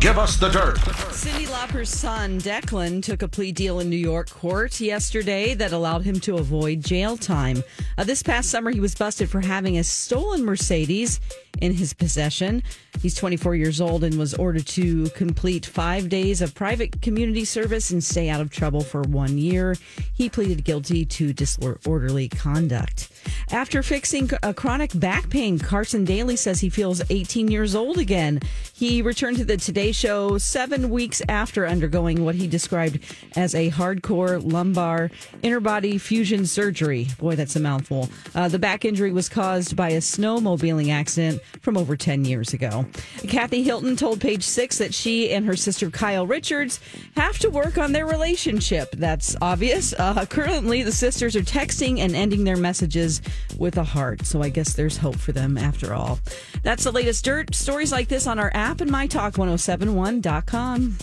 Give us the dirt. Cyndi Lauper's son, Declan, took a plea deal in New York court yesterday that allowed him to avoid jail time. Uh, this past summer, he was busted for having a stolen Mercedes in his possession. He's 24 years old and was ordered to complete five days of private community service and stay out of trouble for one year. He pleaded guilty to disorderly conduct. After fixing a chronic back pain, Carson Daly says he feels 18 years old again. He returned to the Today Show seven weeks after undergoing what he described as a hardcore lumbar interbody fusion surgery. Boy, that's a mouthful. Uh, the back injury was caused by a snowmobiling accident from over 10 years ago. Kathy Hilton told Page Six that she and her sister Kyle Richards have to work on their relationship. That's obvious. Uh, currently, the sisters are texting and ending their messages with a heart. So I guess there's hope for them after all. That's the latest dirt. Stories like this on our app and mytalk1071.com.